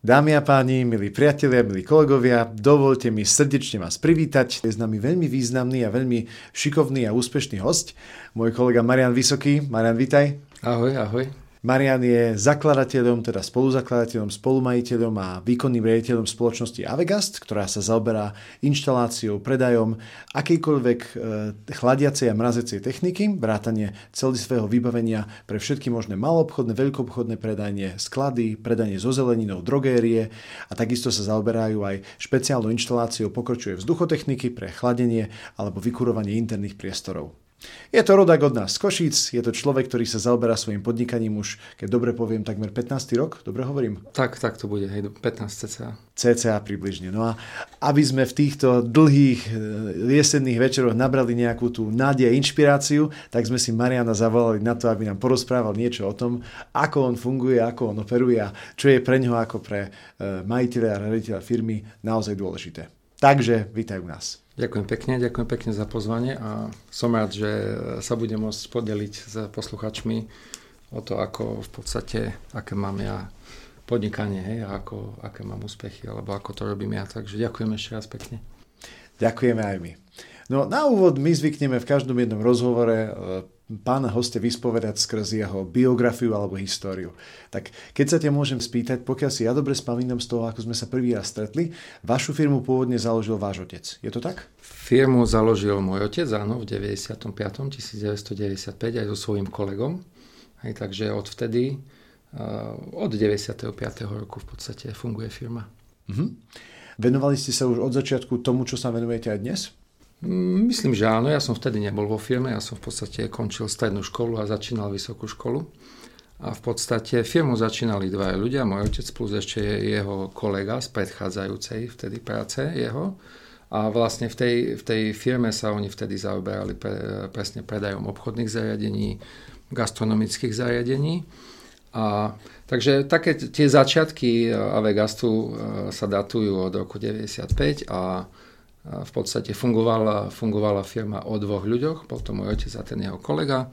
Dámy a páni, milí priatelia, milí kolegovia, dovolte mi srdečne vás privítať. Je s nami veľmi významný a veľmi šikovný a úspešný host, môj kolega Marian Vysoký. Marian, vítaj. Ahoj, ahoj. Marian je zakladateľom, teda spoluzakladateľom, spolumajiteľom a výkonným riaditeľom spoločnosti Avegast, ktorá sa zaoberá inštaláciou, predajom akejkoľvek e, chladiacej a mrazecej techniky, vrátanie svojho vybavenia pre všetky možné malobchodné, veľkoobchodné predanie, sklady, predanie zo zeleninou, drogérie a takisto sa zaoberajú aj špeciálnou inštaláciou pokročuje vzduchotechniky pre chladenie alebo vykurovanie interných priestorov. Je to rodak od nás z Košíc, je to človek, ktorý sa zaoberá svojim podnikaním už, keď dobre poviem, takmer 15. rok, dobre hovorím? Tak, tak to bude, hej, 15 cca. CCA približne. No a aby sme v týchto dlhých e, jesenných večeroch nabrali nejakú tú nádej a inšpiráciu, tak sme si Mariana zavolali na to, aby nám porozprával niečo o tom, ako on funguje, ako on operuje a čo je pre ňoho ako pre e, majiteľa a riaditeľa firmy naozaj dôležité. Takže vítaj u nás. Ďakujem pekne, ďakujem pekne za pozvanie a som rád, že sa budem môcť podeliť s posluchačmi o to, ako v podstate, aké mám ja podnikanie, hej, a ako, aké mám úspechy, alebo ako to robím ja. Takže ďakujem ešte raz pekne. Ďakujeme aj my. No na úvod my zvykneme v každom jednom rozhovore pána hostia vyspovedať skrz jeho biografiu alebo históriu. Tak keď sa ťa môžem spýtať, pokiaľ si ja dobre spomínam z toho, ako sme sa prvý raz stretli, vašu firmu pôvodne založil váš otec. Je to tak? Firmu založil môj otec, áno, v 95. 1995 aj so svojím kolegom. Hej, takže odvtedy, uh, od 95. roku v podstate funguje firma. Uh-huh. Venovali ste sa už od začiatku tomu, čo sa venujete aj dnes? Mm, myslím, že áno. Ja som vtedy nebol vo firme. Ja som v podstate končil strednú školu a začínal vysokú školu. A v podstate firmu začínali dvaja ľudia, môj otec plus ešte jeho kolega z predchádzajúcej vtedy práce jeho. A vlastne v tej, v tej firme sa oni vtedy zaoberali pre, presne predajom obchodných zariadení, gastronomických zariadení. A, takže také tie začiatky Avegastu e, sa datujú od roku 95 a v podstate fungovala, fungovala firma o dvoch ľuďoch, bol to môj otec a ten jeho kolega.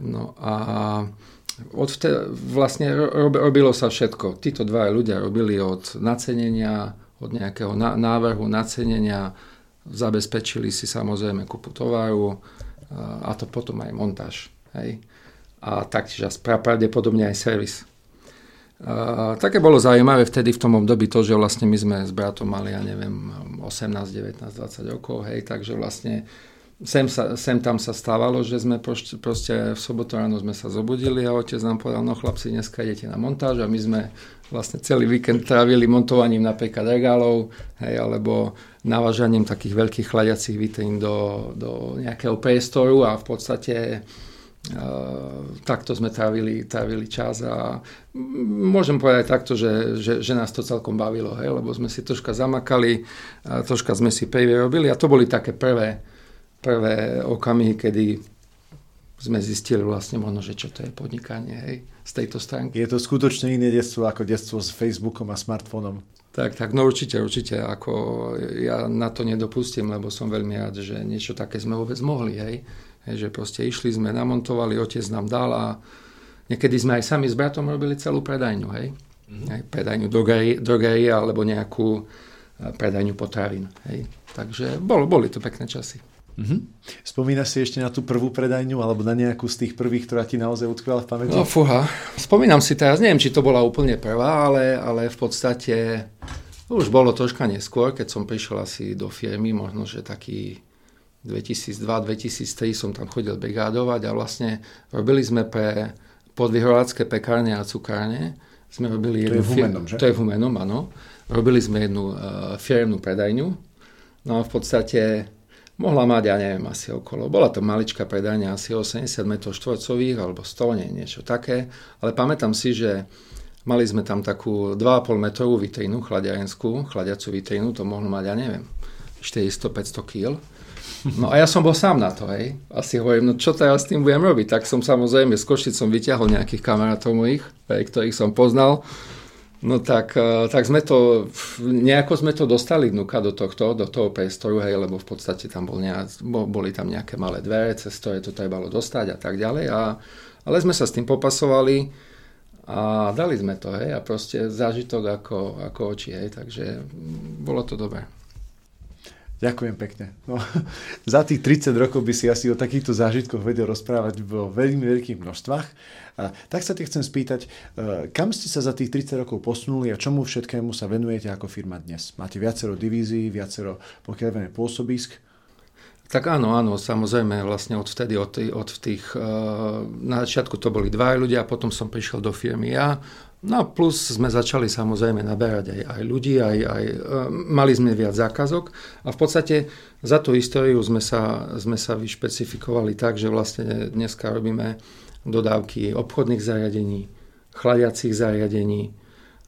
No a odvtedy vlastne robilo sa všetko. Títo dva ľudia robili od nacenenia, od nejakého návrhu nacenenia, zabezpečili si samozrejme kupu tovaru a to potom aj montáž. Hej. A taktiež pravdepodobne aj servis. Také bolo zaujímavé vtedy v tom období to, že vlastne my sme s bratom mali, ja neviem, 18, 19, 20 rokov, hej, takže vlastne sem, sa, sem tam sa stávalo, že sme proste, proste v sobotu ráno sme sa zobudili a otec nám povedal, no chlapci, dneska idete na montáž a my sme vlastne celý víkend trávili montovaním napríklad regálov, hej, alebo navážaním takých veľkých chladiacich vitrín do, do nejakého priestoru a v podstate takto sme trávili, trávili čas a môžem povedať takto, že, že, že nás to celkom bavilo, hej, lebo sme si troška zamakali, troška sme si prevyrobili a to boli také prvé, prvé okamihy, kedy sme zistili vlastne možno, že čo to je podnikanie hej, z tejto stránky. Je to skutočne iné detstvo ako detstvo s Facebookom a smartfónom. Tak, tak, no určite, určite, ako ja na to nedopustím, lebo som veľmi rád, že niečo také sme vôbec mohli, hej Hej, že proste išli sme, namontovali, otec nám dal a niekedy sme aj sami s bratom robili celú predajňu, hej. Mm-hmm. hej predajňu drogerie alebo nejakú e, predajňu potravín, hej. Takže bol, boli to pekné časy. Mm-hmm. Spomínaš si ešte na tú prvú predajňu alebo na nejakú z tých prvých, ktorá ti naozaj utkvela v pamäti? No fúha, spomínam si teraz, neviem, či to bola úplne prvá, ale, ale v podstate už bolo troška neskôr, keď som prišiel asi do firmy, možno, že taký 2002-2003 som tam chodil brigádovať a vlastne robili sme pre podvyhrovácké pekárne a cukárne. Sme robili to je v Humenom, že? To je v Humenom, áno. Robili sme jednu uh, firemnú predajňu. No a v podstate mohla mať, ja neviem, asi okolo. Bola to maličká predajňa, asi 80 m štvorcových alebo 100, nie, niečo také. Ale pamätám si, že Mali sme tam takú 2,5 metrovú vitrínu, chladiarenskú, chladiacu vitrínu, to mohlo mať, ja neviem, 400-500 kg. No a ja som bol sám na to, hej. Asi hovorím, no čo teraz s tým budem robiť? Tak som samozrejme s Košicom vyťahol nejakých kamarátov mojich, hej, ktorých som poznal. No tak, e, tak sme to, nejako sme to dostali vnúka do tohto, do toho priestoru, hej, lebo v podstate tam bol nejak, boli tam nejaké malé dvere, cez ktoré to trebalo dostať a tak ďalej. A, ale sme sa s tým popasovali a dali sme to, hej, a proste zážitok ako, ako oči, hej, takže bolo to dobré. Ďakujem pekne. No, za tých 30 rokov by si asi o takýchto zážitkoch vedel rozprávať vo veľmi veľkých množstvách. A tak sa ti chcem spýtať, e, kam ste sa za tých 30 rokov posunuli a čomu všetkému sa venujete ako firma dnes? Máte viacero divízií, viacero pokiaľ pôsobisk? Tak áno, áno, samozrejme, vlastne od vtedy, od, od tých, uh, na začiatku to boli dva ľudia, potom som prišiel do firmy ja, no plus sme začali samozrejme naberať aj, aj ľudí, aj, aj uh, mali sme viac zákazok a v podstate za tú históriu sme sa, sme sa vyšpecifikovali tak, že vlastne dneska robíme dodávky obchodných zariadení, chladiacich zariadení,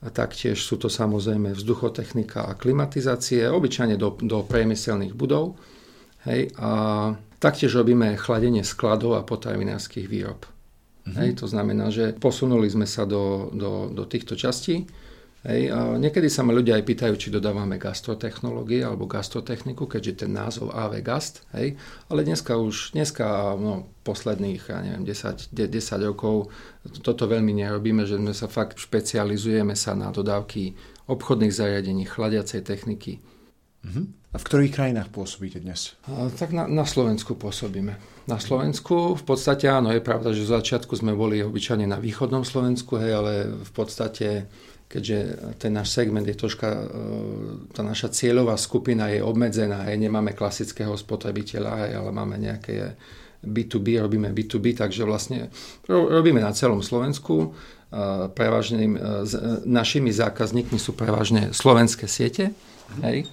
a taktiež sú to samozrejme vzduchotechnika a klimatizácie, obyčajne do, do priemyselných budov. Hej, a taktiež robíme chladenie skladov a potravinárskych výrob. Mm-hmm. Hej, to znamená, že posunuli sme sa do, do, do týchto častí. Hej, a niekedy sa ma ľudia aj pýtajú, či dodávame gastrotechnológie alebo gastrotechniku, keďže ten názov AV Gast, hej, ale dneska už, dneska no, posledných, ja neviem, 10, 10 rokov toto veľmi nerobíme, že sme sa fakt špecializujeme sa na dodávky obchodných zariadení, chladiacej techniky. A v ktorých krajinách pôsobíte dnes? A, tak na, na Slovensku pôsobíme. Na Slovensku v podstate áno, je pravda, že v začiatku sme boli obyčajne na východnom Slovensku, hej, ale v podstate keďže ten náš segment je troška, e, tá naša cieľová skupina je obmedzená, hej, nemáme klasického spotrebiteľa, hej, ale máme nejaké B2B, robíme B2B, takže vlastne robíme na celom Slovensku. Prevažným, e, našimi zákazníkmi sú prevažne slovenské siete, hej,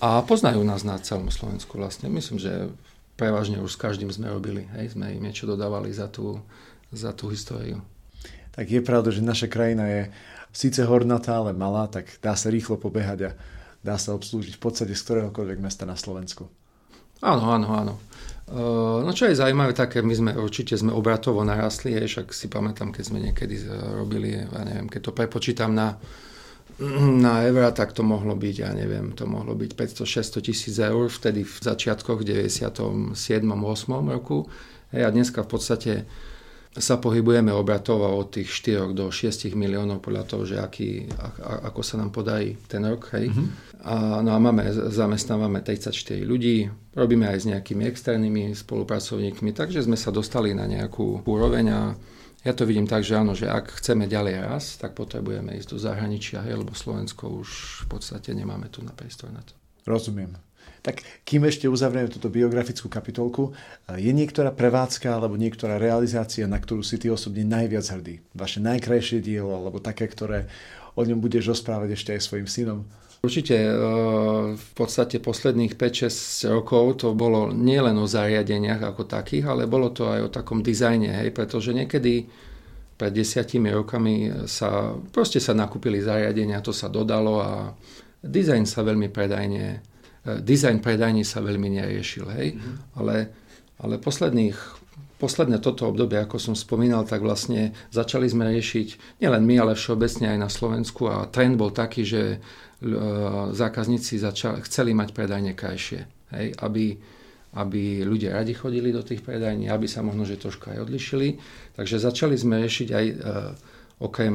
a poznajú nás na celom Slovensku vlastne. Myslím, že prevažne už s každým sme robili. Hej, sme im niečo dodávali za tú, za tú históriu. Tak je pravda, že naša krajina je síce hornatá, ale malá, tak dá sa rýchlo pobehať a dá sa obslúžiť v podstate z ktoréhokoľvek mesta na Slovensku. Áno, áno, áno. No čo je zaujímavé, také my sme určite sme obratovo narastli, však si pamätám, keď sme niekedy robili, ja neviem, keď to prepočítam na na Evra tak to mohlo byť, ja neviem, to mohlo byť 500-600 tisíc eur vtedy v začiatkoch 97. 8. roku. Hej, a dneska v podstate sa pohybujeme obratovo od tých 4 do 6 miliónov podľa toho, že aký, ako sa nám podarí ten rok. Hej. Mm-hmm. A, no a máme, zamestnávame 34 ľudí, robíme aj s nejakými externými spolupracovníkmi, takže sme sa dostali na nejakú úroveň a ja to vidím tak, že áno, že ak chceme ďalej raz, tak potrebujeme ísť do zahraničia, hej, lebo Slovensko už v podstate nemáme tu na priestor na to. Rozumiem. Tak kým ešte uzavrieme túto biografickú kapitolku, je niektorá prevádzka alebo niektorá realizácia, na ktorú si ty osobne najviac hrdý? Vaše najkrajšie dielo alebo také, ktoré o ňom budeš rozprávať ešte aj svojim synom? Určite e, v podstate posledných 5-6 rokov to bolo nielen o zariadeniach ako takých, ale bolo to aj o takom dizajne, hej, pretože niekedy pred desiatimi rokami sa, proste sa nakúpili zariadenia, to sa dodalo a dizajn sa veľmi predajne, e, dizajn predajní sa veľmi neriešil, hej, mm-hmm. ale, ale posledných posledné toto obdobie, ako som spomínal, tak vlastne začali sme riešiť nielen my, ale všeobecne aj na Slovensku a trend bol taký, že zákazníci začali, chceli mať predajne krajšie. Hej, aby, aby ľudia radi chodili do tých predajní, aby sa možno že trošku aj odlišili. Takže začali sme riešiť aj e, okrem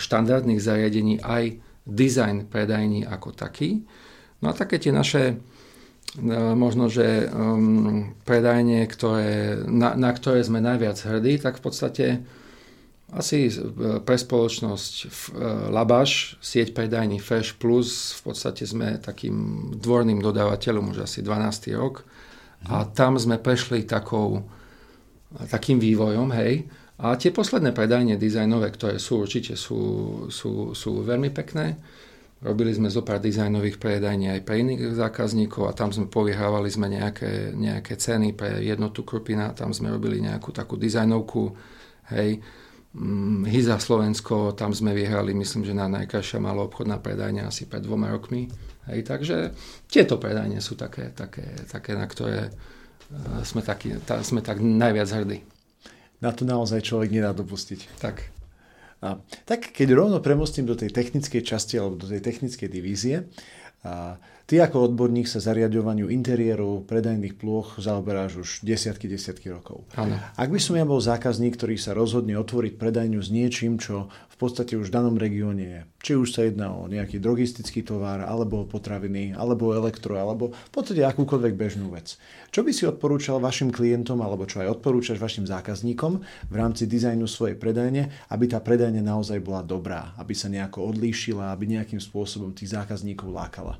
štandardných zariadení aj dizajn predajní ako taký. No a také tie naše e, možno, že um, predajne, ktoré, na, na ktoré sme najviac hrdí, tak v podstate asi e, pre spoločnosť e, Labaš, sieť predajní Fresh Plus, v podstate sme takým dvorným dodávateľom už asi 12. rok a mhm. tam sme prešli takou, takým vývojom, hej. A tie posledné predajne dizajnové, ktoré sú určite sú, sú, sú veľmi pekné. Robili sme zo pár dizajnových predajní aj pre iných zákazníkov a tam sme povyhrávali sme nejaké, nejaké ceny pre jednotu krupina, tam sme robili nejakú takú dizajnovku, hej Hiza Slovensko, tam sme vyhrali, myslím, že na najkrajšia malo obchodná predajňa asi pred dvoma rokmi. Hej, takže tieto predajne sú také, také, také na ktoré sme, taký, tá, sme tak najviac hrdí. Na to naozaj človek nedá dopustiť. Tak. A, tak keď rovno premostím do tej technickej časti alebo do tej technickej divízie, a ty ako odborník sa zariadovaniu interiérov, predajných plôch zaoberáš už desiatky, desiatky rokov. Ano. Ak by som ja bol zákazník, ktorý sa rozhodne otvoriť predajňu s niečím, čo v podstate už v danom regióne je, či už sa jedná o nejaký drogistický tovar, alebo potraviny, alebo elektro, alebo v podstate akúkoľvek bežnú vec. Čo by si odporúčal vašim klientom, alebo čo aj odporúčaš vašim zákazníkom v rámci dizajnu svojej predajne, aby tá predajne naozaj bola dobrá, aby sa nejako odlíšila, aby nejakým spôsobom tých zákazníkov lákala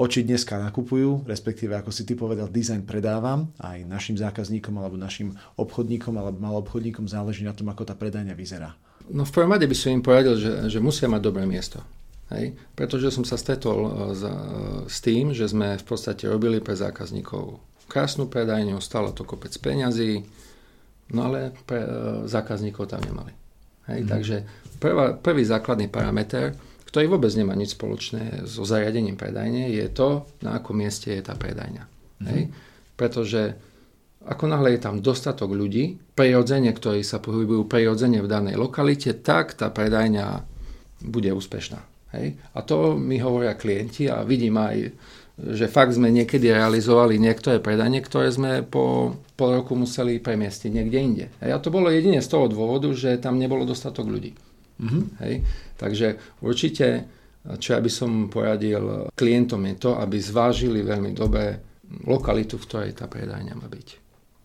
oči dneska nakupujú, respektíve ako si ty povedal, dizajn predávam aj našim zákazníkom alebo našim obchodníkom alebo malobchodníkom záleží na tom, ako tá predajňa vyzerá. No v prvom rade by som im poradil, že, že musia mať dobré miesto. Hej? Pretože som sa stretol s, e, s tým, že sme v podstate robili pre zákazníkov krásnu predajňu, stalo to kopec peňazí, no ale pre e, zákazníkov tam nemali. Hej? Mm. Takže prvá, prvý základný parameter ktorý vôbec nemá nič spoločné so zariadením predajne, je to, na akom mieste je tá predajňa. Mm-hmm. Hej? Pretože ako náhle je tam dostatok ľudí, prirodzene, ktorí sa pohybujú prirodzene v danej lokalite, tak tá predajňa bude úspešná. Hej? A to mi hovoria klienti a vidím aj, že fakt sme niekedy realizovali niektoré predajne, ktoré sme po pol roku museli premiestiť niekde inde. Hej? A to bolo jedine z toho dôvodu, že tam nebolo dostatok ľudí. Mm-hmm. Hej? Takže určite, čo ja by som poradil klientom je to, aby zvážili veľmi dobre lokalitu, v ktorej tá predajňa má byť.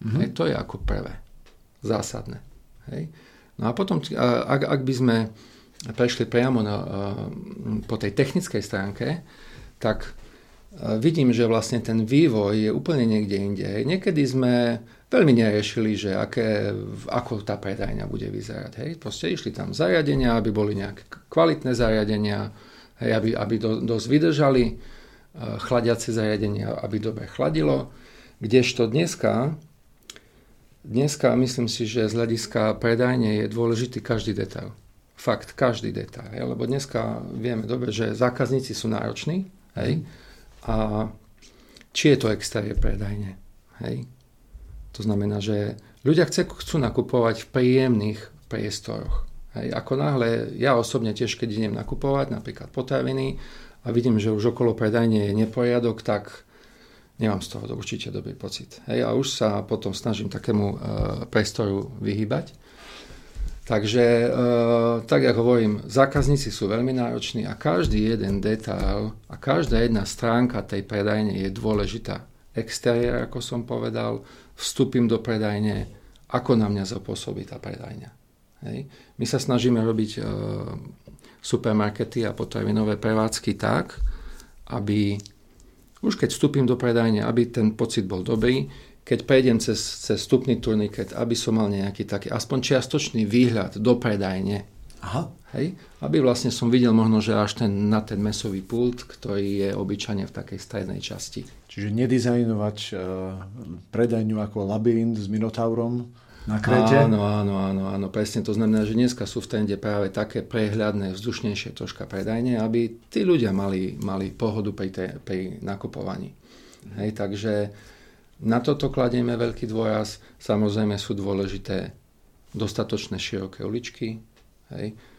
Mm-hmm. Hej? To je ako prvé. Zásadné. Hej? No a potom, ak, ak by sme prešli priamo na, po tej technickej stránke, tak vidím, že vlastne ten vývoj je úplne niekde inde. Niekedy sme veľmi neriešili, že aké, ako tá predajňa bude vyzerať. Hej. Proste išli tam zariadenia, aby boli nejaké kvalitné zariadenia, hej, aby, aby do, dosť vydržali, e, chladiace zariadenia, aby dobre chladilo. Kdežto dneska, dneska myslím si, že z hľadiska predajne je dôležitý každý detail. Fakt, každý detail. Hej. Lebo dneska vieme dobre, že zákazníci sú nároční. Hej. A či je to exteriér predajne. Hej to znamená, že ľudia chce, chcú nakupovať v príjemných priestoroch. Hej, ako náhle, ja osobne tiež, keď idem nakupovať napríklad potraviny a vidím, že už okolo predajne je neporiadok, tak nemám z toho určite dobrý pocit. Hej, a už sa potom snažím takému e, priestoru vyhybať. Takže, e, tak ako hovorím, zákazníci sú veľmi nároční a každý jeden detail a každá jedna stránka tej predajne je dôležitá. Exteriér, ako som povedal, vstúpim do predajne, ako na mňa zapôsobí tá predajňa. Hej. My sa snažíme robiť e, supermarkety a potravinové prevádzky tak, aby už keď vstúpim do predajne, aby ten pocit bol dobrý, keď prejdem cez, cez vstupný turniket, aby som mal nejaký taký aspoň čiastočný výhľad do predajne. Aha. Hej? Aby vlastne som videl možno, že až ten, na ten mesový pult, ktorý je obyčajne v takej strednej časti. Čiže nedizajnovať uh, predajňu ako labyrint s Minotaurom na Krete? Áno, áno, áno, áno, presne. To znamená, že dneska sú v trende práve také prehľadné, vzdušnejšie troška predajne, aby tí ľudia mali, mali pohodu pri, te, pri nakupovaní. Hej, takže na toto kladieme veľký dôraz. Samozrejme sú dôležité dostatočné široké uličky. Hej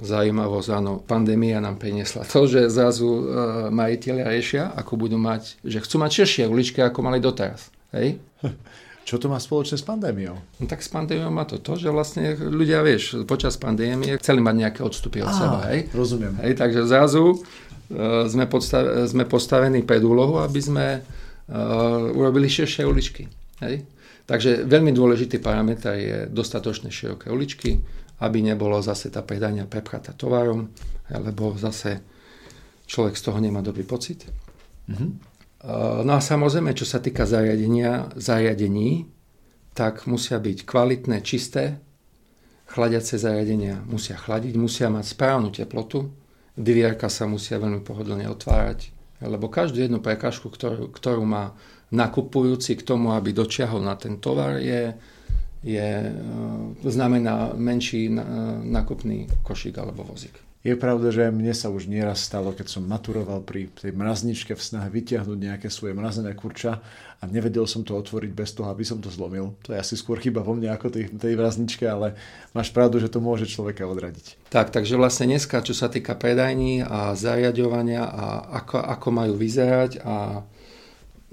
zaujímavosť, áno, pandémia nám priniesla to, že zrazu e, majiteľia riešia, ako budú mať, že chcú mať širšie uličky, ako mali doteraz. Hej? Čo to má spoločné s pandémiou? No, tak s pandémiou má to to, že vlastne ľudia, vieš, počas pandémie chceli mať nejaké odstupy od Á, seba. Hej? Rozumiem. Hej, takže zrazu uh, sme, podstav- sme postavení pred úlohu, aby sme uh, urobili širšie uličky. Hej? Takže veľmi dôležitý parameter je dostatočné široké uličky, aby nebolo zase tá predania prepchatá tovarom, lebo zase človek z toho nemá dobrý pocit. Mm-hmm. No a samozrejme, čo sa týka zariadenia, zariadení, tak musia byť kvalitné, čisté, chladiace zariadenia musia chladiť, musia mať správnu teplotu, dvierka sa musia veľmi pohodlne otvárať, lebo každú jednu prekažku, ktorú, ktorú má nakupujúci k tomu, aby dočiahol na ten tovar, je je, znamená menší nákupný košík alebo vozík. Je pravda, že mne sa už nieraz stalo, keď som maturoval pri tej mrazničke v snahe vytiahnuť nejaké svoje mrazené kurča a nevedel som to otvoriť bez toho, aby som to zlomil. To je asi skôr chyba vo mne ako tej, tej mrazničke, ale máš pravdu, že to môže človeka odradiť. Tak, takže vlastne dneska, čo sa týka predajní a zariadovania a ako, ako majú vyzerať a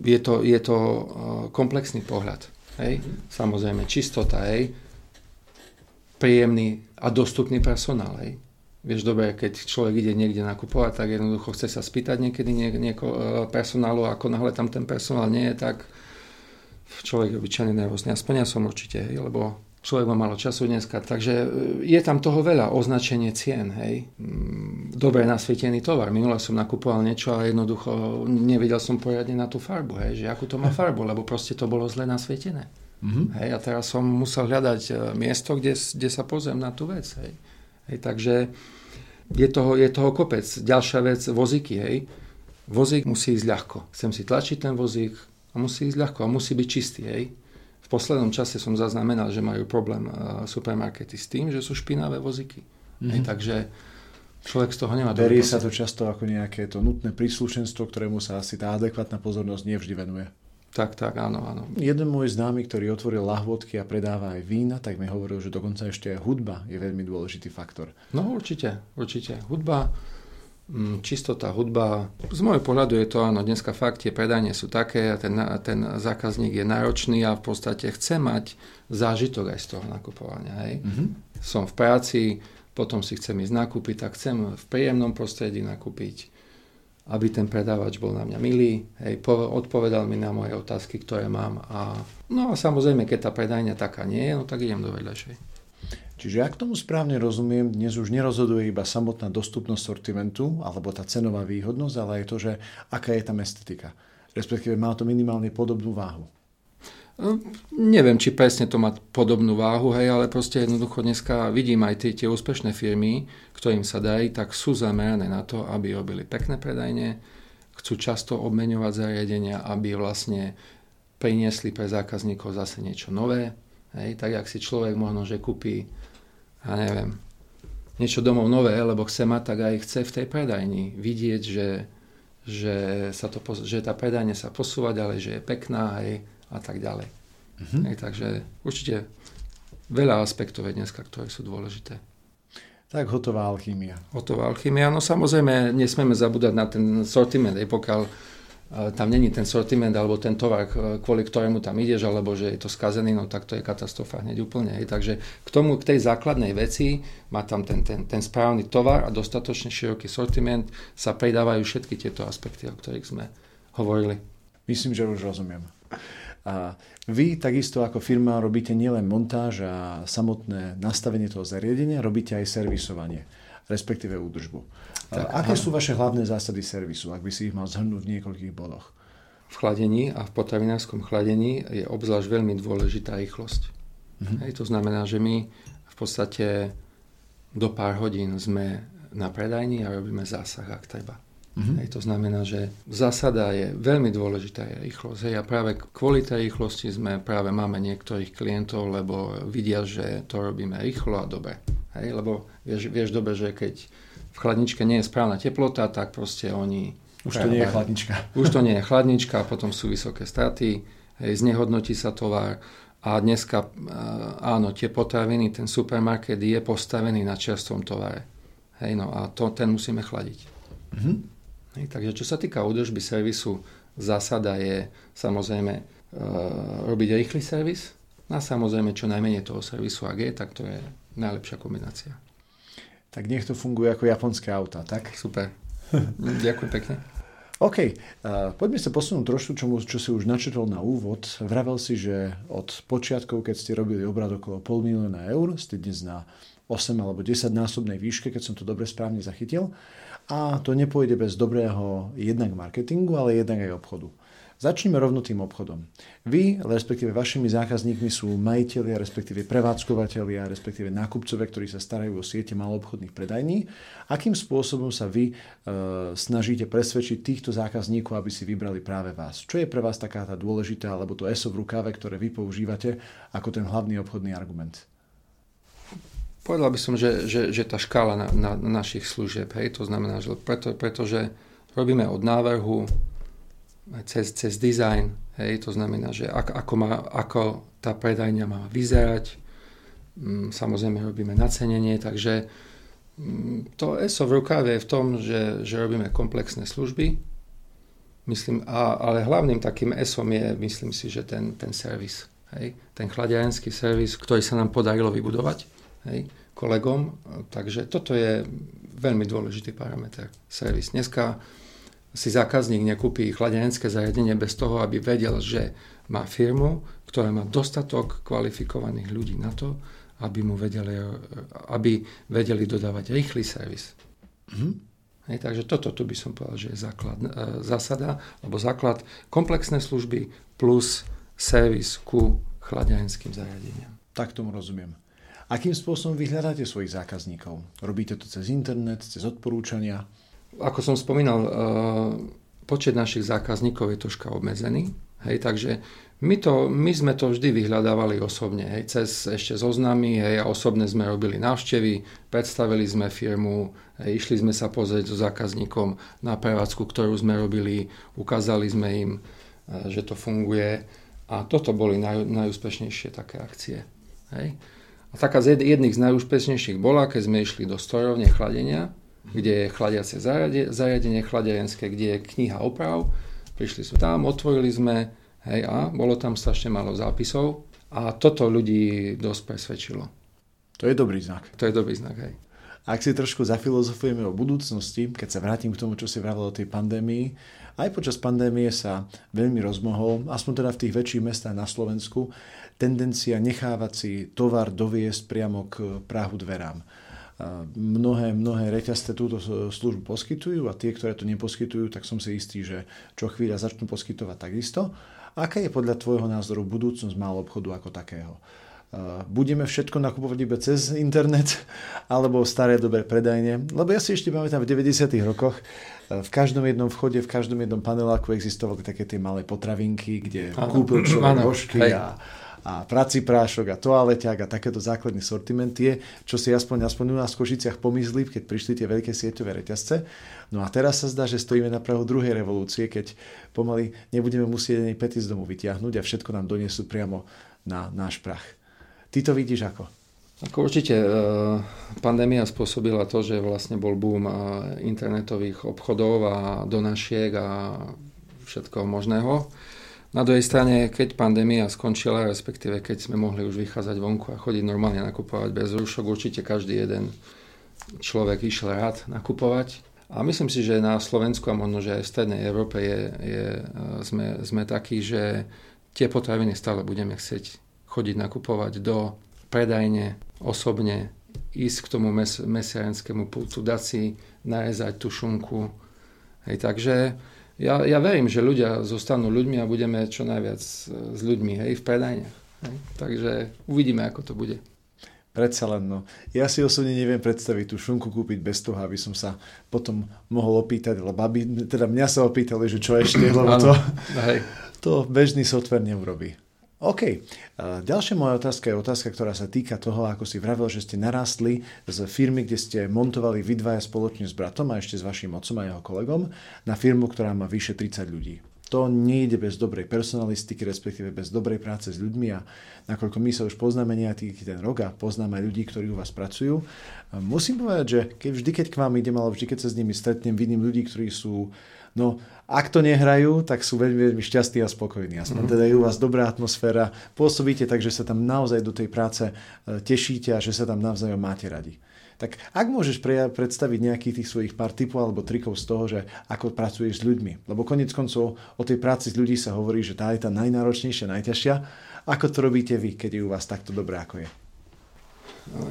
je to, je to e, komplexný pohľad. Hej? Samozrejme, čistota, hej? príjemný a dostupný personál. Hej? Vieš dobre, keď človek ide niekde nakupovať, tak jednoducho chce sa spýtať niekedy nie, nieko, e, personálu, ako náhle tam ten personál nie je, tak človek je obyčajne nervózny. Aspoň ja som určite, hej, lebo človek má malo času dneska. Takže e, je tam toho veľa, označenie cien, hej. Mm, dobre nasvietený tovar. Minule som nakupoval niečo a jednoducho nevedel som poriadne na tú farbu, hej, že akú to má farbu, lebo proste to bolo zle nasvietené. Mm-hmm. Hej, a teraz som musel hľadať e, miesto, kde, kde sa pozriem na tú vec. Hej. Hej, takže je toho, je toho kopec. Ďalšia vec, vozíky. Hej. Vozík musí ísť ľahko. Chcem si tlačiť ten vozík a musí ísť ľahko a musí byť čistý. Hej. V poslednom čase som zaznamenal, že majú problém uh, supermarkety s tým, že sú špinavé vozíky. Mm-hmm. Hej, takže človek z toho nemá Berie sa to často ako nejaké to nutné príslušenstvo, ktorému sa asi tá adekvátna pozornosť nevždy venuje. Tak, tak, áno, áno. Jeden môj známy, ktorý otvoril lahvodky a predáva aj vína, tak mi hovoril, že dokonca ešte aj hudba je veľmi dôležitý faktor. No určite, určite. Hudba, mm, čistota, hudba. Z môjho pohľadu je to, áno, dneska fakt tie predanie sú také a ten, ten zákazník je náročný a v podstate chce mať zážitok aj z toho nakupovania. Hej? Mm-hmm. Som v práci, potom si chcem ísť nakúpiť, tak chcem v príjemnom prostredí nakúpiť aby ten predávač bol na mňa milý, hej, odpovedal mi na moje otázky, ktoré mám. A, no a samozrejme, keď tá predajňa taká nie je, no tak idem do vedľajšej. Čiže ak tomu správne rozumiem, dnes už nerozhoduje iba samotná dostupnosť sortimentu alebo tá cenová výhodnosť, ale aj to, že aká je tam estetika. Respektíve má to minimálne podobnú váhu. Neviem, či presne to má podobnú váhu, hej, ale proste jednoducho dneska vidím aj tie, tie úspešné firmy, ktorým sa darí, tak sú zamerané na to, aby robili pekné predajne, chcú často obmeňovať zariadenia, aby vlastne priniesli pre zákazníkov zase niečo nové. Hej, tak ak si človek možno, že kúpi, ja neviem, niečo domov nové, lebo chce mať, tak aj chce v tej predajni vidieť, že, že, sa to, že tá predajne sa posúva ďalej, že je pekná, hej, a tak ďalej. Uh-huh. Hej, takže určite veľa aspektov je dneska, ktoré sú dôležité. Tak hotová alchýmia. Hotová alchýmia, no samozrejme nesmieme zabúdať na ten sortiment, pokiaľ tam není ten sortiment alebo ten tovar, kvôli ktorému tam ideš, alebo že je to skazený, no tak to je katastrofa hneď úplne. Hej. Takže k tomu, k tej základnej veci, má tam ten, ten, ten správny tovar a dostatočne široký sortiment, sa predávajú všetky tieto aspekty, o ktorých sme hovorili. Myslím, že už rozumiem. A vy takisto ako firma robíte nielen montáž a samotné nastavenie toho zariadenia, robíte aj servisovanie, respektíve údržbu. Tak, Aké aha. sú vaše hlavné zásady servisu, ak by si ich mal zhrnúť v niekoľkých bodoch? V chladení a v potravinárskom chladení je obzvlášť veľmi dôležitá rýchlosť. Mhm. Hej, to znamená, že my v podstate do pár hodín sme na predajni a robíme zásah, ak treba. Mm-hmm. Hej, to znamená, že zásada je veľmi dôležitá je rýchlosť. Hej, a práve kvôli tej rýchlosti sme práve máme niektorých klientov, lebo vidia, že to robíme rýchlo a dobre. Hej, lebo vieš, vieš dobre, že keď v chladničke nie je správna teplota, tak proste oni... Už práve, to nie je chladnička. Už to nie je chladnička, potom sú vysoké straty, hej, znehodnotí sa tovar a dneska áno, tie potraviny, ten supermarket je postavený na čerstvom tovare. Hej, no a to, ten musíme chladiť. Mm-hmm. Hej, takže čo sa týka údržby servisu, zásada je samozrejme e, robiť rýchly servis a samozrejme čo najmenej toho servisu, ak je, tak to je najlepšia kombinácia. Tak nech to funguje ako japonské auta, tak? Super. Ďakujem pekne. OK, uh, poďme sa posunúť trošku, čo, čo si už načetol na úvod. Vravel si, že od počiatkov, keď ste robili obrad okolo pol milióna eur, ste dnes na 8 alebo 10 násobnej výške, keď som to dobre správne zachytil. A to nepôjde bez dobrého jednak marketingu, ale jednak aj obchodu. Začneme rovno tým obchodom. Vy, respektíve vašimi zákazníkmi sú majiteľia, respektíve prevádzkovateľia, respektíve nákupcovia, ktorí sa starajú o siete maloobchodných predajní. Akým spôsobom sa vy e, snažíte presvedčiť týchto zákazníkov, aby si vybrali práve vás? Čo je pre vás taká tá dôležitá, alebo to ESO v rukáve, ktoré vy používate ako ten hlavný obchodný argument? Povedal by som, že, že, že tá škála na, na, na našich služieb, hej, to znamená, že preto, pretože robíme od návrhu cez, cez design, hej, to znamená, že ako, ako, má, ako tá predajňa má vyzerať, mm, samozrejme robíme nacenenie, takže mm, to ESO v rukáve je v tom, že, že robíme komplexné služby, myslím, a, ale hlavným takým ESOM je, myslím si, že ten, ten servis, hej, ten chladiarenský servis, ktorý sa nám podarilo vybudovať, hej, kolegom, takže toto je veľmi dôležitý parameter, servis. Dneska si zákazník nekúpi chladenské zariadenie bez toho, aby vedel, že má firmu, ktorá má dostatok kvalifikovaných ľudí na to, aby mu vedeli, aby vedeli dodávať rýchly servis. Mm-hmm. Hej, takže toto tu by som povedal, že je základ, e, zásada, alebo základ komplexné služby plus servis ku chladiarenským zariadeniam. Tak tomu rozumiem. Akým spôsobom vyhľadáte svojich zákazníkov? Robíte to cez internet, cez odporúčania? ako som spomínal, eh, počet našich zákazníkov je troška obmedzený. Hej, takže my, to, my sme to vždy vyhľadávali osobne, hej, cez ešte zoznamy, hej, a osobne sme robili návštevy, predstavili sme firmu, hej, išli sme sa pozrieť so zákazníkom na prevádzku, ktorú sme robili, ukázali sme im, eh, že to funguje a toto boli naj, najúspešnejšie také akcie. Hej. A taká z jedných z najúspešnejších bola, keď sme išli do strojovne chladenia, kde je chladiace zariadenie chladiarenské, kde je kniha oprav. Prišli sme tam, otvorili sme, hej, a bolo tam strašne málo zápisov a toto ľudí dosť presvedčilo. To je dobrý znak. To je dobrý znak, hej. Ak si trošku zafilozofujeme o budúcnosti, keď sa vrátim k tomu, čo si vravel o tej pandémii, aj počas pandémie sa veľmi rozmohol, aspoň teda v tých väčších mestách na Slovensku, tendencia nechávať si tovar doviesť priamo k práhu dverám mnohé, mnohé reťazce túto službu poskytujú a tie, ktoré to neposkytujú, tak som si istý, že čo chvíľa začnú poskytovať takisto. Aká je podľa tvojho názoru budúcnosť malého obchodu ako takého? Budeme všetko nakupovať iba cez internet alebo staré dobré predajne? Lebo ja si ešte pamätám v 90. rokoch v každom jednom vchode, v každom jednom paneláku existovali také tie malé potravinky, kde kúpil človek rožky a, a prací prášok a toaleťák a takéto základný sortiment je, čo si aspoň, aspoň u nás v Košiciach pomyslí, keď prišli tie veľké sieťové reťazce. No a teraz sa zdá, že stojíme na prahu druhej revolúcie, keď pomaly nebudeme musieť ani pety z domu vyťahnuť a všetko nám donesú priamo na náš prach. Ty to vidíš ako? Ako určite e, pandémia spôsobila to, že vlastne bol boom e, internetových obchodov a donašiek a všetkoho možného. Na druhej strane, keď pandémia skončila, respektíve keď sme mohli už vychádzať vonku a chodiť normálne nakupovať bez rúšok, určite každý jeden človek išiel rád nakupovať. A myslím si, že na Slovensku a možno, že aj v Strednej Európe je, je, sme, sme takí, že tie potraviny stále budeme chcieť chodiť nakupovať do predajne, osobne, ísť k tomu mes, mesiarenskému pultu, dať si narezať tú šunku. Hej, takže ja, ja verím, že ľudia zostanú ľuďmi a budeme čo najviac e, s ľuďmi hej, v predajniach. Hej. Takže uvidíme, ako to bude. Predsa len, no. Ja si osobne neviem predstaviť tú šunku kúpiť bez toho, aby som sa potom mohol opýtať, lebo aby, teda mňa sa opýtali, že čo ešte, lebo to, to bežný software neurobí. OK. Ďalšia moja otázka je otázka, ktorá sa týka toho, ako si vravel, že ste narastli z firmy, kde ste montovali vy dvaja spoločne s bratom a ešte s vašim otcom a jeho kolegom na firmu, ktorá má vyše 30 ľudí. To nejde bez dobrej personalistiky, respektíve bez dobrej práce s ľuďmi a nakoľko my sa už poznáme nejaký ten rok a poznáme ľudí, ktorí u vás pracujú, musím povedať, že keď vždy, keď k vám idem, alebo vždy, keď sa s nimi stretnem, vidím ľudí, ktorí sú No, ak to nehrajú, tak sú veľmi, veľmi šťastní a spokojní. Aspoň mm-hmm. teda je u vás dobrá atmosféra. Pôsobíte tak, že sa tam naozaj do tej práce e, tešíte a že sa tam navzájom máte radi. Tak ak môžeš pre, predstaviť nejakých tých svojich pár typov alebo trikov z toho, že ako pracuješ s ľuďmi. Lebo konec koncov o tej práci s ľudí sa hovorí, že tá je tá najnáročnejšia, najťažšia. Ako to robíte vy, keď je u vás takto dobré, ako je?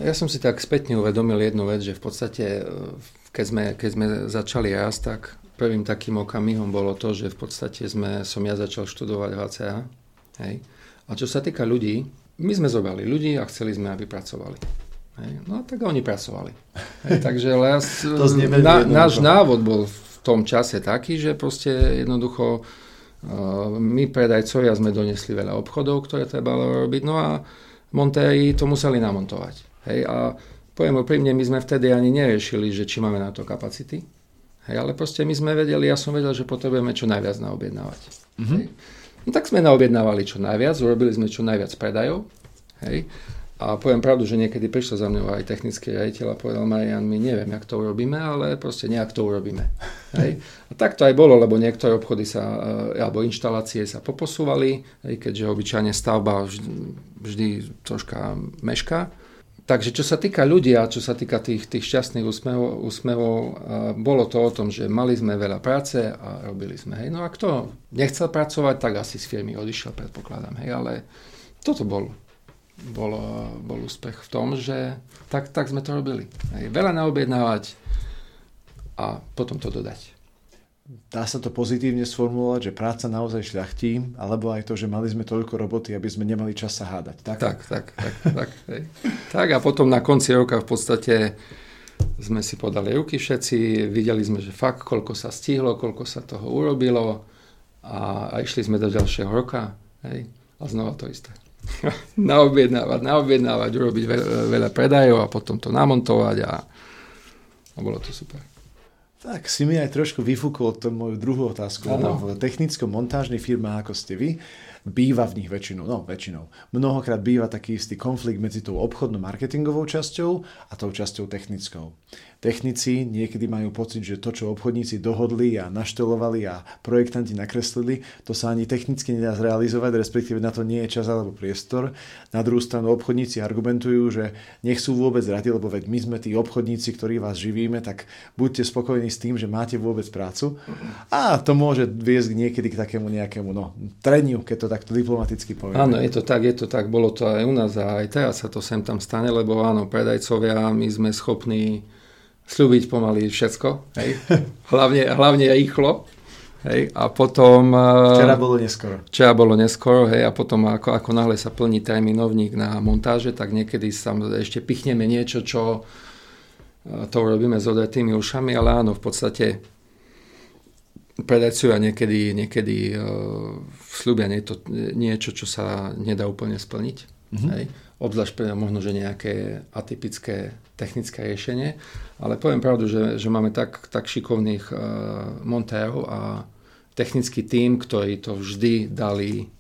Ja som si tak spätne uvedomil jednu vec, že v podstate e, keď sme, keď sme začali rast, tak prvým takým okamihom bolo to, že v podstate sme, som ja začal študovať HCA. Hej. A čo sa týka ľudí, my sme zobrali ľudí a chceli sme, aby pracovali. Hej. No tak oni pracovali. Hej, takže les, na, náš návod bol v tom čase taký, že proste jednoducho uh, my predajcovia sme donesli veľa obchodov, ktoré trebalo robiť, no a montéri to museli namontovať. Hej, a poviem úprimne, my sme vtedy ani neriešili, že či máme na to kapacity, hej, ale proste my sme vedeli, ja som vedel, že potrebujeme čo najviac naobjednávať. Mm-hmm. Hej. No tak sme naobjednávali čo najviac, urobili sme čo najviac predajov. Hej. A poviem pravdu, že niekedy prišiel za mňou aj technický riaditeľ a povedal, Marian, my neviem, jak to urobíme, ale proste nejak to urobíme. Hej. A tak to aj bolo, lebo niektoré obchody sa, e, alebo inštalácie sa poposúvali, hej, keďže obyčajne stavba vždy, vždy troška mešká. Takže čo sa týka ľudí a čo sa týka tých, tých šťastných úsmevov, úsmevov, bolo to o tom, že mali sme veľa práce a robili sme. Hej. No a kto nechcel pracovať, tak asi z firmy odišiel, predpokladám. Hej. Ale toto bol, bol, bol úspech v tom, že tak, tak sme to robili. Hej. Veľa naobjednávať a potom to dodať dá sa to pozitívne sformulovať, že práca naozaj šľachtí, alebo aj to, že mali sme toľko roboty, aby sme nemali čas sa hádať. Tak, tak, tak. Tak, tak, hej. tak a potom na konci roka v podstate sme si podali ruky všetci, videli sme, že fakt, koľko sa stihlo, koľko sa toho urobilo a, a išli sme do ďalšieho roka hej, a znova to isté. naobjednávať, naobjednávať, urobiť veľa, veľa predajov a potom to namontovať a, a bolo to super. Tak si mi aj trošku vyfúkol tú moju druhú otázku. Ano. V technicko-montážnej firme, ako ste vy, býva v nich väčšinou, no väčšinou, mnohokrát býva taký istý konflikt medzi tou obchodnou marketingovou časťou a tou časťou technickou. Technici niekedy majú pocit, že to, čo obchodníci dohodli a naštelovali a projektanti nakreslili, to sa ani technicky nedá zrealizovať, respektíve na to nie je čas alebo priestor. Na druhú stranu obchodníci argumentujú, že nech sú vôbec radi, lebo veď my sme tí obchodníci, ktorí vás živíme, tak buďte spokojní s tým, že máte vôbec prácu. A to môže viesť niekedy k takému nejakému no, treniu, keď to takto diplomaticky poviem. Áno, je to tak, je to tak, bolo to aj u nás a aj teraz sa to sem tam stane, lebo áno, predajcovia, my sme schopní slúbiť pomaly všetko, hej. Hlavne, hlavne rýchlo. Hej, a potom... Eh, včera bolo neskoro. Včera bolo neskoro, hej, a potom ako, ako náhle sa plní terminovník na montáže, tak niekedy sa ešte pichneme niečo, čo eh, to robíme s odretými ušami, ale áno, v podstate predajcovia niekedy, niekedy uh, slúbia niečo, niečo, čo sa nedá úplne splniť. Mm-hmm. Hej obzvlášť pre možno, že nejaké atypické technické riešenie. Ale poviem pravdu, že, že máme tak, tak šikovných uh, montérov a technický tím, ktorí to vždy dali,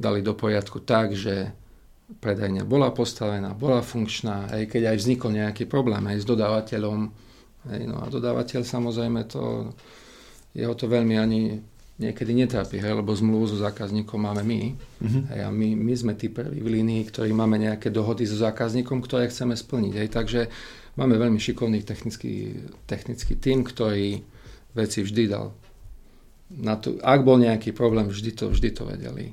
dali do poriadku tak, že predajňa bola postavená, bola funkčná, aj keď aj vznikol nejaký problém aj s dodávateľom. Hej, no a dodávateľ samozrejme to, jeho to veľmi ani niekedy netrápi, hej, lebo zmluvu so zákazníkom máme my. Hej, a my, my sme tí prví v línii, ktorí máme nejaké dohody so zákazníkom, ktoré chceme splniť. Hej, takže máme veľmi šikovný technický, technický tým, ktorý veci vždy dal. Na to, ak bol nejaký problém, vždy to, vždy to vedeli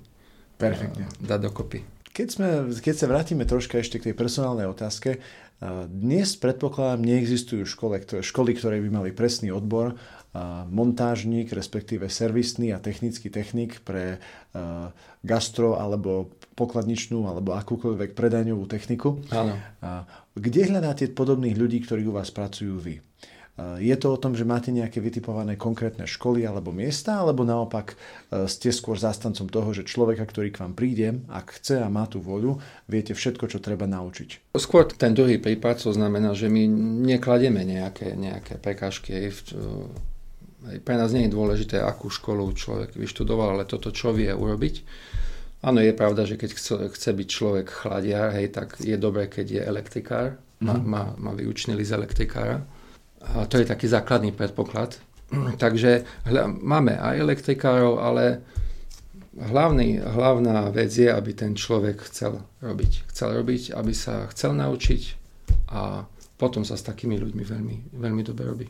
Perfektne. dať dokopy. Keď, sme, keď sa vrátime troška ešte k tej personálnej otázke, dnes predpokladám, neexistujú školy, ktoré, školy, ktoré by mali presný odbor montážnik, respektíve servisný a technický technik pre gastro alebo pokladničnú alebo akúkoľvek predajňovú techniku. Áno. Kde hľadáte podobných ľudí, ktorí u vás pracujú vy? Je to o tom, že máte nejaké vytipované konkrétne školy alebo miesta, alebo naopak ste skôr zástancom toho, že človeka, ktorý k vám príde, ak chce a má tú voľu, viete všetko, čo treba naučiť? Skôr ten druhý prípad, to znamená, že my nekladieme nejaké, nejaké prekážky v pre nás nie je dôležité, akú školu človek vyštudoval, ale toto, čo vie urobiť. Áno, je pravda, že keď chce, chce byť človek chladiar, hej, tak je dobré, keď je elektrikár, má, má, má vyučený list elektrikára. A to je taký základný predpoklad. Takže hľa, máme aj elektrikárov, ale hlavný, hlavná vec je, aby ten človek chcel robiť. Chcel robiť, aby sa chcel naučiť a potom sa s takými ľuďmi veľmi, veľmi dobre robí.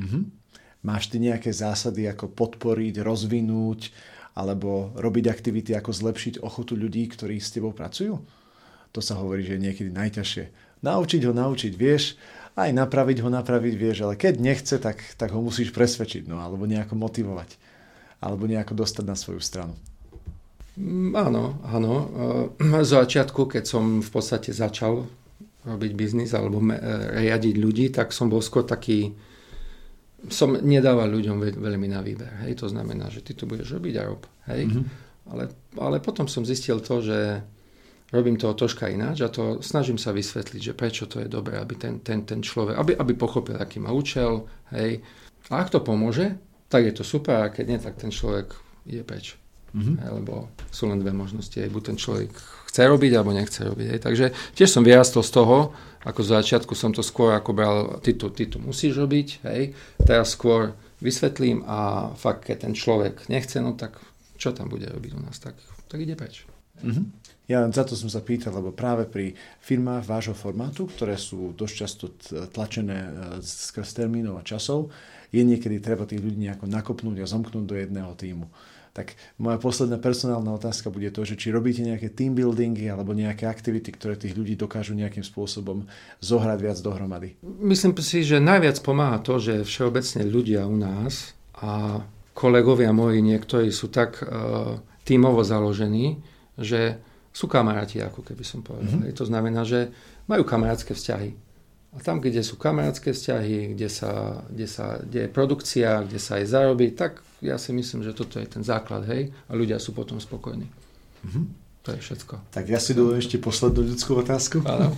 Mm-hmm. Máš ty nejaké zásady, ako podporiť, rozvinúť alebo robiť aktivity, ako zlepšiť ochotu ľudí, ktorí s tebou pracujú? To sa hovorí, že je niekedy najťažšie. Naučiť ho, naučiť, vieš, aj napraviť ho, napraviť, vieš, ale keď nechce, tak, tak ho musíš presvedčiť, no, alebo nejako motivovať, alebo nejako dostať na svoju stranu. Mm, áno, áno. Z začiatku, keď som v podstate začal robiť biznis alebo riadiť ľudí, tak som bol skôr taký, som nedával ľuďom veľmi na výber. Hej? To znamená, že ty to budeš robiť a rob. Hej? Mm-hmm. Ale, ale potom som zistil to, že robím to troška ináč a to snažím sa vysvetliť, že prečo to je dobré, aby ten, ten, ten človek, aby, aby pochopil, aký má účel. Hej? A ak to pomôže, tak je to super, a keď nie, tak ten človek ide preč. Mm-hmm. Hej, lebo sú len dve možnosti. Hej, buď ten človek chce robiť, alebo nechce robiť. Hej. Takže tiež som vyrastol z toho, ako z začiatku som to skôr ako bral, ty to, ty to musíš robiť, hej. Teraz skôr vysvetlím a fakt, keď ten človek nechce, no tak čo tam bude robiť u nás, tak, tak ide preč. Mm-hmm. Ja za to som sa pýtal, lebo práve pri firmách vášho formátu, ktoré sú dosť často tlačené e, skrz termínov a časov, je niekedy treba tých ľudí nejako nakopnúť a zomknúť do jedného týmu. Tak moja posledná personálna otázka bude to, že či robíte nejaké team buildingy alebo nejaké aktivity, ktoré tých ľudí dokážu nejakým spôsobom zohrať viac dohromady. Myslím si, že najviac pomáha to, že všeobecne ľudia u nás a kolegovia moji niektorí sú tak uh, tímovo založení, že sú kamaráti, ako keby som povedal. Mm-hmm. To znamená, že majú kamarátske vzťahy. A tam, kde sú kamarátske vzťahy, kde sa, kde sa kde je produkcia, kde sa aj zarobí, tak ja si myslím, že toto je ten základ, hej, a ľudia sú potom spokojní. Mm-hmm. To je všetko. Tak ja si dovolím ešte poslednú ľudskú otázku. Áno.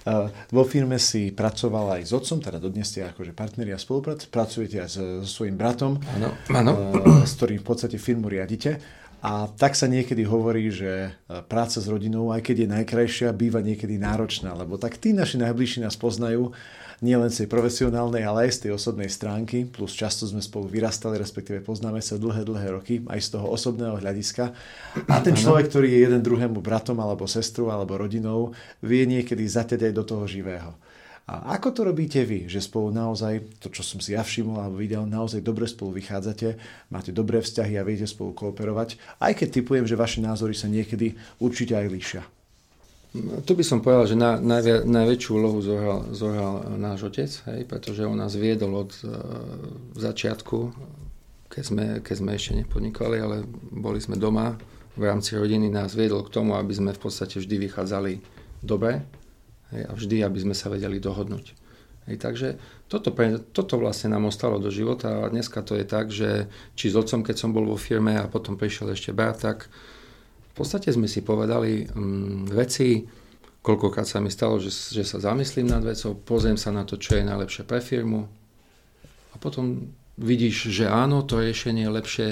Vo firme si pracoval aj s otcom, teda dodnes ste akože partneri a spoluprac, pracujete aj so, so svojím bratom, áno. Áno. s ktorým v podstate firmu riadite. A tak sa niekedy hovorí, že práca s rodinou, aj keď je najkrajšia, býva niekedy náročná, lebo tak tí naši najbližší nás poznajú nielen z tej profesionálnej, ale aj z tej osobnej stránky, plus často sme spolu vyrastali, respektíve poznáme sa dlhé, dlhé roky, aj z toho osobného hľadiska. A ten človek, ktorý je jeden druhému bratom, alebo sestrou, alebo rodinou, vie niekedy zaťať aj do toho živého. A ako to robíte vy, že spolu naozaj, to čo som si ja všimol alebo videl, naozaj dobre spolu vychádzate, máte dobré vzťahy a viete spolu kooperovať, aj keď typujem, že vaše názory sa niekedy určite aj líšia. Tu by som povedal, že na, najvia, najväčšiu úlohu zohral, zohral náš otec, hej, pretože on nás viedol od uh, začiatku, keď sme, keď sme ešte nepodnikali, ale boli sme doma v rámci rodiny, nás viedol k tomu, aby sme v podstate vždy vychádzali dobre hej, a vždy, aby sme sa vedeli dohodnúť. Hej, takže toto, pre, toto vlastne nám ostalo do života a dneska to je tak, že či s otcom, keď som bol vo firme a potom prišiel ešte brat, tak v podstate sme si povedali um, veci, koľkokrát sa mi stalo, že, že sa zamyslím nad vecou, pozriem sa na to, čo je najlepšie pre firmu a potom vidíš, že áno, to riešenie je lepšie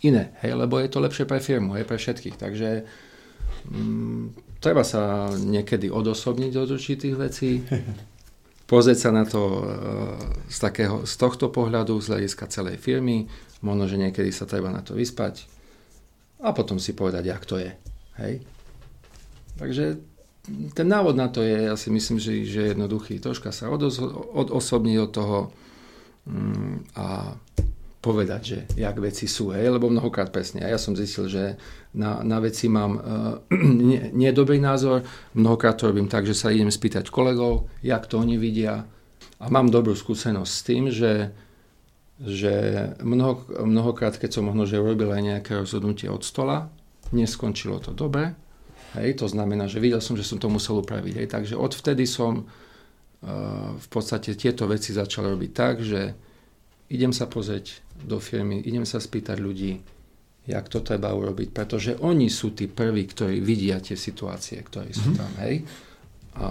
iné, hej, lebo je to lepšie pre firmu, hej, pre všetkých. Takže um, treba sa niekedy odosobniť od určitých vecí, pozrieť sa na to uh, z, takého, z tohto pohľadu, z hľadiska celej firmy, možno, že niekedy sa treba na to vyspať, a potom si povedať, jak to je. Hej? Takže ten návod na to je, ja si myslím, že, že je jednoduchý. Troška sa odosobniť od toho mm, a povedať, že jak veci sú, hej, lebo mnohokrát presne. A ja som zistil, že na, na veci mám uh, nie, nie názor, mnohokrát to robím tak, že sa idem spýtať kolegov, jak to oni vidia. A mám dobrú skúsenosť s tým, že že mnoho, mnohokrát, keď som možno, že urobil aj nejaké rozhodnutie od stola, neskončilo to dobre, hej, to znamená, že videl som, že som to musel upraviť, hej, takže odvtedy som uh, v podstate tieto veci začal robiť tak, že idem sa pozrieť do firmy, idem sa spýtať ľudí, jak to treba urobiť, pretože oni sú tí prví, ktorí vidia tie situácie, ktoré sú mm-hmm. tam, hej. A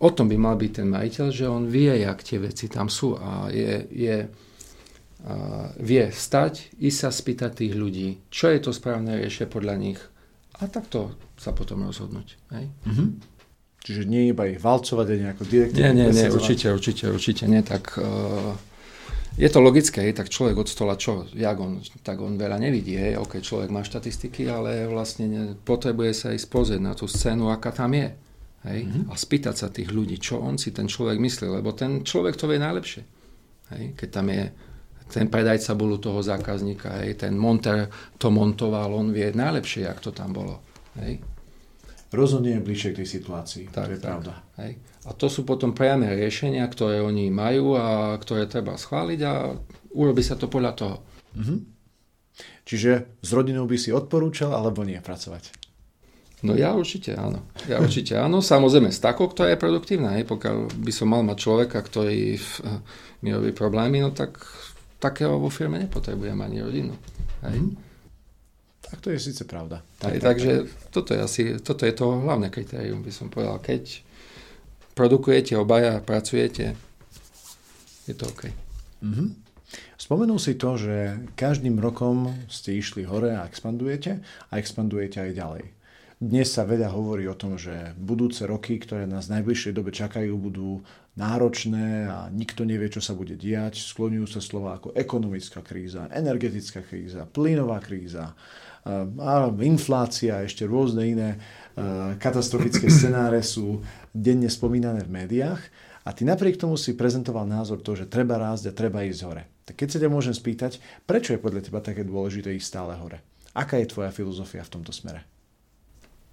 o tom by mal byť ten majiteľ, že on vie, jak tie veci tam sú a je, je vie stať, i sa spýtať tých ľudí, čo je to správne riešenie podľa nich a takto sa potom rozhodnúť. Hej? Mm-hmm. Čiže nie iba ich valcovať a nejako direktne. Nie, nie, nie, určite, určite, určite nie. Tak uh, je to logické, tak človek od stola čo, jak on, tak on veľa nevidí. Hej? OK, človek má štatistiky, ale vlastne ne, potrebuje sa ísť pozrieť na tú scénu, aká tam je. Hej? Mm-hmm. A spýtať sa tých ľudí, čo on si ten človek myslí, lebo ten človek to vie najlepšie. Hej? Keď tam je ten predajca bol u toho zákazníka, hej, ten monter to montoval, on vie najlepšie, jak to tam bolo. Hej. rozhodne bližšie k tej situácii. Tak, to je tak, pravda. Hej. A to sú potom priame riešenia, ktoré oni majú a ktoré treba schváliť a urobí sa to podľa toho. Mm-hmm. Čiže s rodinou by si odporúčal alebo nie pracovať? No ja určite áno. Ja určite áno. Samozrejme s takou, ktorá je produktívna. Hej. Pokiaľ by som mal mať človeka, ktorý mi robí problémy, no tak takého vo firme nepotrebujem ani rodinu. Hej. Mm-hmm. Tak to je síce pravda. Tak, Hej, tak, takže tak. Toto, je asi, toto je to hlavné kritérium, by som povedal. Keď produkujete obaja, pracujete, je to OK. Mm-hmm. Spomenul si to, že každým rokom ste išli hore a expandujete a expandujete aj ďalej. Dnes sa veľa hovorí o tom, že budúce roky, ktoré nás v najbližšej dobe čakajú, budú náročné a nikto nevie, čo sa bude diať. Skloňujú sa slova ako ekonomická kríza, energetická kríza, plynová kríza, a inflácia a ešte rôzne iné katastrofické scenáre sú denne spomínané v médiách. A ty napriek tomu si prezentoval názor to, že treba rásť a treba ísť hore. Tak keď sa ťa môžem spýtať, prečo je podľa teba také dôležité ísť stále hore? Aká je tvoja filozofia v tomto smere?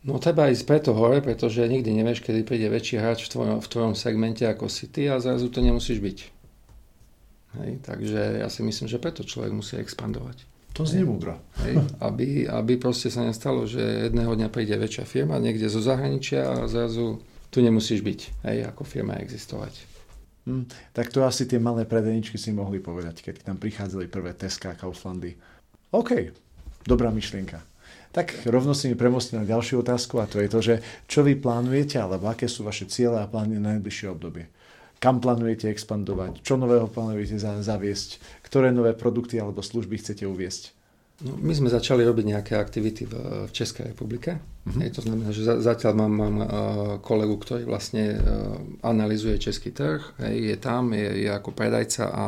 No treba ísť preto hore, pretože nikdy nevieš, kedy príde väčší hráč v tvojom, v tvojom segmente ako si ty a zrazu to nemusíš byť. Hej, takže ja si myslím, že preto človek musí expandovať. To znie múdro. Aby, aby proste sa nestalo, že jedného dňa príde väčšia firma niekde zo zahraničia a zrazu tu nemusíš byť, hej, ako firma existovať. Hm, tak to asi tie malé predeničky si mohli povedať, keď tam prichádzali prvé Teska a Kauflandy. OK, dobrá myšlienka. Tak rovno si mi premostí na ďalšiu otázku a to je to, že čo vy plánujete, alebo aké sú vaše ciele a plány na najbližšie obdobie. Kam plánujete expandovať? Čo nového plánujete zaviesť? Ktoré nové produkty alebo služby chcete uviesť? No, my sme začali robiť nejaké aktivity v, v Českej republike. Mm-hmm. Hej, to znamená, že za, zatiaľ mám, mám uh, kolegu, ktorý vlastne uh, analizuje český trh, hej, je tam, je, je ako predajca a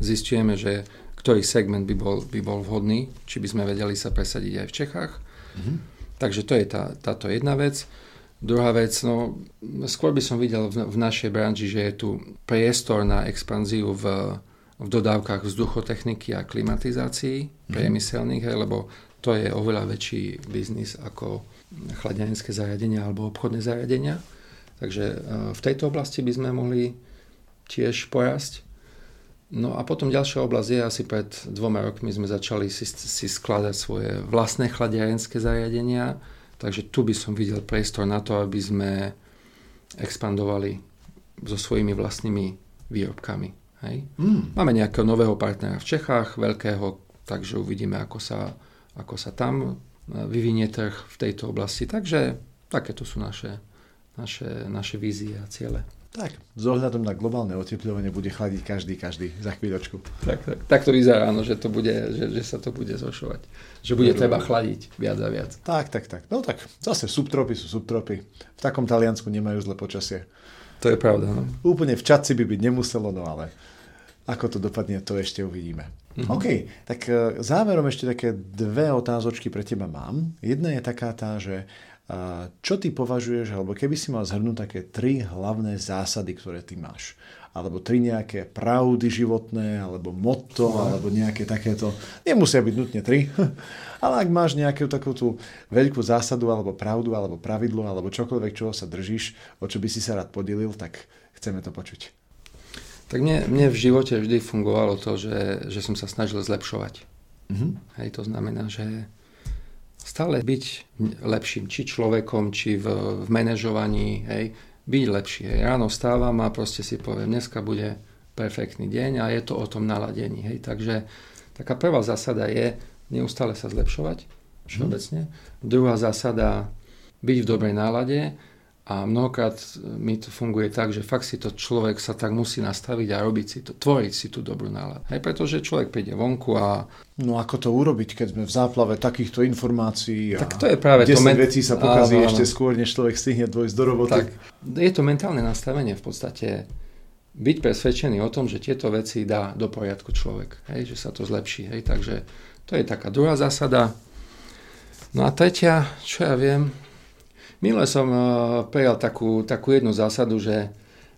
zistujeme, že ktorý segment by bol, by bol vhodný, či by sme vedeli sa presadiť aj v Čechách. Mm-hmm. Takže to je tá, táto jedna vec. Druhá vec, no, skôr by som videl v, v našej branži, že je tu priestor na expanziu v v dodávkach vzduchotechniky a klimatizácií mm. priemyselných, hej, lebo to je oveľa väčší biznis ako chladiarenské zariadenia alebo obchodné zariadenia. Takže e, v tejto oblasti by sme mohli tiež porasť. No a potom ďalšia oblasť je, asi pred dvoma rokmi sme začali si, si skladať svoje vlastné chladiarenské zariadenia, takže tu by som videl priestor na to, aby sme expandovali so svojimi vlastnými výrobkami. Hej. Mm. Máme nejakého nového partnera v Čechách, veľkého, takže uvidíme, ako sa, ako sa tam e, vyvinie trh v tejto oblasti. Takže takéto sú naše, naše, naše vízie a ciele. Tak, s ohľadom na globálne oteplovanie bude chladiť každý, každý za chvíľočku. Tak, tak, tak to vyzerá, áno, že, to bude, že, že sa to bude zhoršovať. Že bude Dobre. treba chladiť viac a viac. Tak, tak, tak. No tak, zase subtropy sú subtropy. V takom Taliansku nemajú zle počasie. To je pravda. No. Úplne v čaci by byť nemuselo, no ale ako to dopadne, to ešte uvidíme. Mm-hmm. OK, tak e, záverom ešte také dve otázočky pre teba mám. Jedna je taká tá, že čo ty považuješ, alebo keby si mal zhrnúť také tri hlavné zásady, ktoré ty máš alebo tri nejaké pravdy životné, alebo motto, alebo nejaké takéto, nemusia byť nutne tri, ale ak máš nejakú takú tú veľkú zásadu, alebo pravdu, alebo pravidlo, alebo čokoľvek, čoho sa držíš, o čo by si sa rád podelil, tak chceme to počuť. Tak mne, mne v živote vždy fungovalo to, že, že som sa snažil zlepšovať. Mm-hmm. Hej, to znamená, že stále byť lepším, či človekom, či v, v manažovaní, hej, byť lepší. Hej. Ráno stávam a proste si poviem, dneska bude perfektný deň a je to o tom naladení. Hej. Takže taká prvá zásada je neustále sa zlepšovať všeobecne. Mm. Druhá zásada byť v dobrej nálade a mnohokrát mi to funguje tak, že fakt si to človek sa tak musí nastaviť a robiť si to, tvoriť si tú dobrú náladu. Hej, pretože človek príde vonku a... No ako to urobiť, keď sme v záplave takýchto informácií a tak to je práve 10 to men... vecí sa pokazí áno, ešte skôr, než človek stihne dôjsť do roboty. Tak, je to mentálne nastavenie v podstate byť presvedčený o tom, že tieto veci dá do poriadku človek, hej, že sa to zlepší. Hej, takže to je taká druhá zásada. No a tretia, čo ja viem, Minule som uh, prijal takú, takú jednu zásadu, že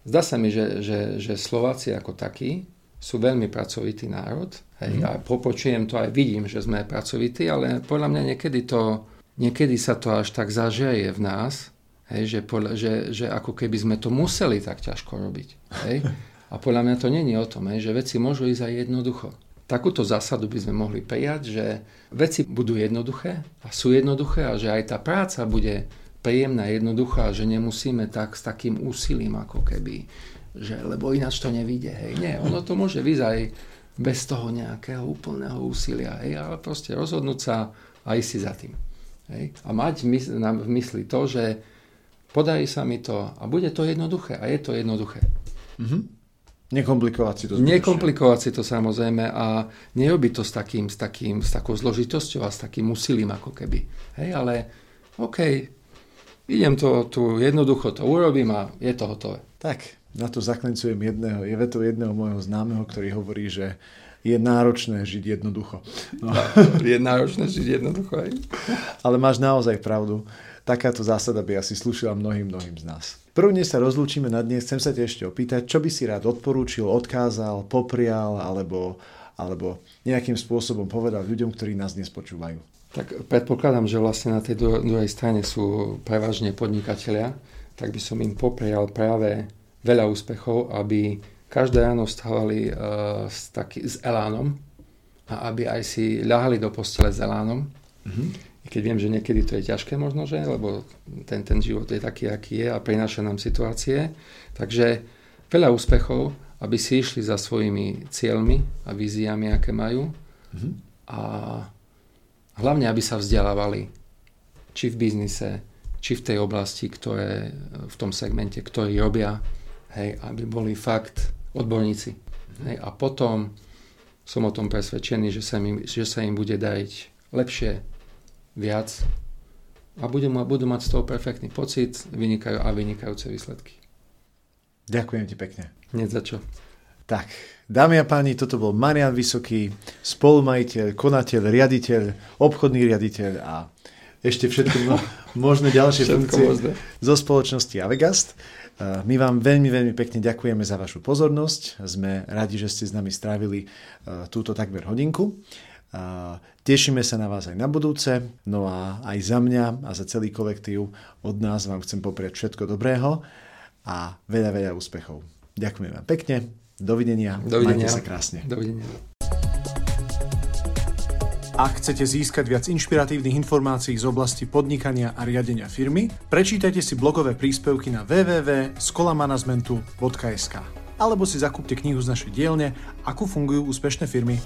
zdá sa mi, že, že, že Slováci ako takí sú veľmi pracovitý národ. Hej, mm. A popočujem to aj vidím, že sme pracovití, ale podľa mňa niekedy to niekedy sa to až tak zažeje v nás, hej, že, podľa, že, že ako keby sme to museli tak ťažko robiť. Hej. A podľa mňa to není o tom, hej, že veci môžu ísť aj jednoducho. Takúto zásadu by sme mohli prijať, že veci budú jednoduché a sú jednoduché a že aj tá práca bude príjemná, jednoduchá, že nemusíme tak s takým úsilím ako keby, že lebo ináč to nevíde. Hej. Nie, ono to môže vyjsť aj bez toho nejakého úplného úsilia, hej, ale proste rozhodnúť sa a ísť si za tým. Hej. A mať v mysli to, že podarí sa mi to a bude to jednoduché a je to jednoduché. Mm-hmm. Nekomplikovať si to zbytočne. Nekomplikovať si to samozrejme a nerobiť to s, takým, s, takým, s takou zložitosťou a s takým úsilím ako keby. Hej, ale OK, idem to tu jednoducho to urobím a je to hotové. Tak, na to zaklincujem jedného, je to jedného môjho známeho, ktorý hovorí, že je náročné žiť jednoducho. No. Je náročné žiť jednoducho aj. Ale máš naozaj pravdu. Takáto zásada by asi slúšila mnohým, mnohým z nás. Prvne sa rozlúčime na dnes, chcem sa te ešte opýtať, čo by si rád odporúčil, odkázal, poprial alebo, alebo nejakým spôsobom povedal ľuďom, ktorí nás dnes počúvajú. Tak predpokladám, že vlastne na tej druhej strane sú prevažne podnikatelia, tak by som im poprial práve veľa úspechov, aby každé ráno vstávali uh, s, taký, s elánom a aby aj si ľahali do postele s elánom. Mm-hmm keď viem, že niekedy to je ťažké možno, že, lebo ten, ten život je taký, aký je a prináša nám situácie. Takže veľa úspechov, aby si išli za svojimi cieľmi a víziami, aké majú. Mm-hmm. Hlavne, aby sa vzdelávali. Či v biznise, či v tej oblasti, ktoré, v tom segmente, ktorý robia. Hej, aby boli fakt odborníci. Hej, a potom som o tom presvedčený, že sa im, že sa im bude dať lepšie viac a budú, budú mať z toho perfektný pocit vynikajú a vynikajúce výsledky. Ďakujem ti pekne. Nie za čo. Tak, dámy a páni, toto bol Marian Vysoký, spolumajiteľ, konateľ, riaditeľ, obchodný riaditeľ a ešte všetko možné ďalšie všetko funkcie možné. zo spoločnosti Avegast. My vám veľmi, veľmi pekne ďakujeme za vašu pozornosť. Sme radi, že ste s nami strávili túto takmer hodinku. Tešíme sa na vás aj na budúce, no a aj za mňa a za celý kolektív od nás vám chcem popriať všetko dobrého a veľa, veľa úspechov. Ďakujem vám pekne, dovidenia, dovidenia. majte sa krásne. Dovidenia. Ak chcete získať viac inšpiratívnych informácií z oblasti podnikania a riadenia firmy, prečítajte si blogové príspevky na www.skolamanagementu.sk alebo si zakúpte knihu z našej dielne Ako fungujú úspešné firmy.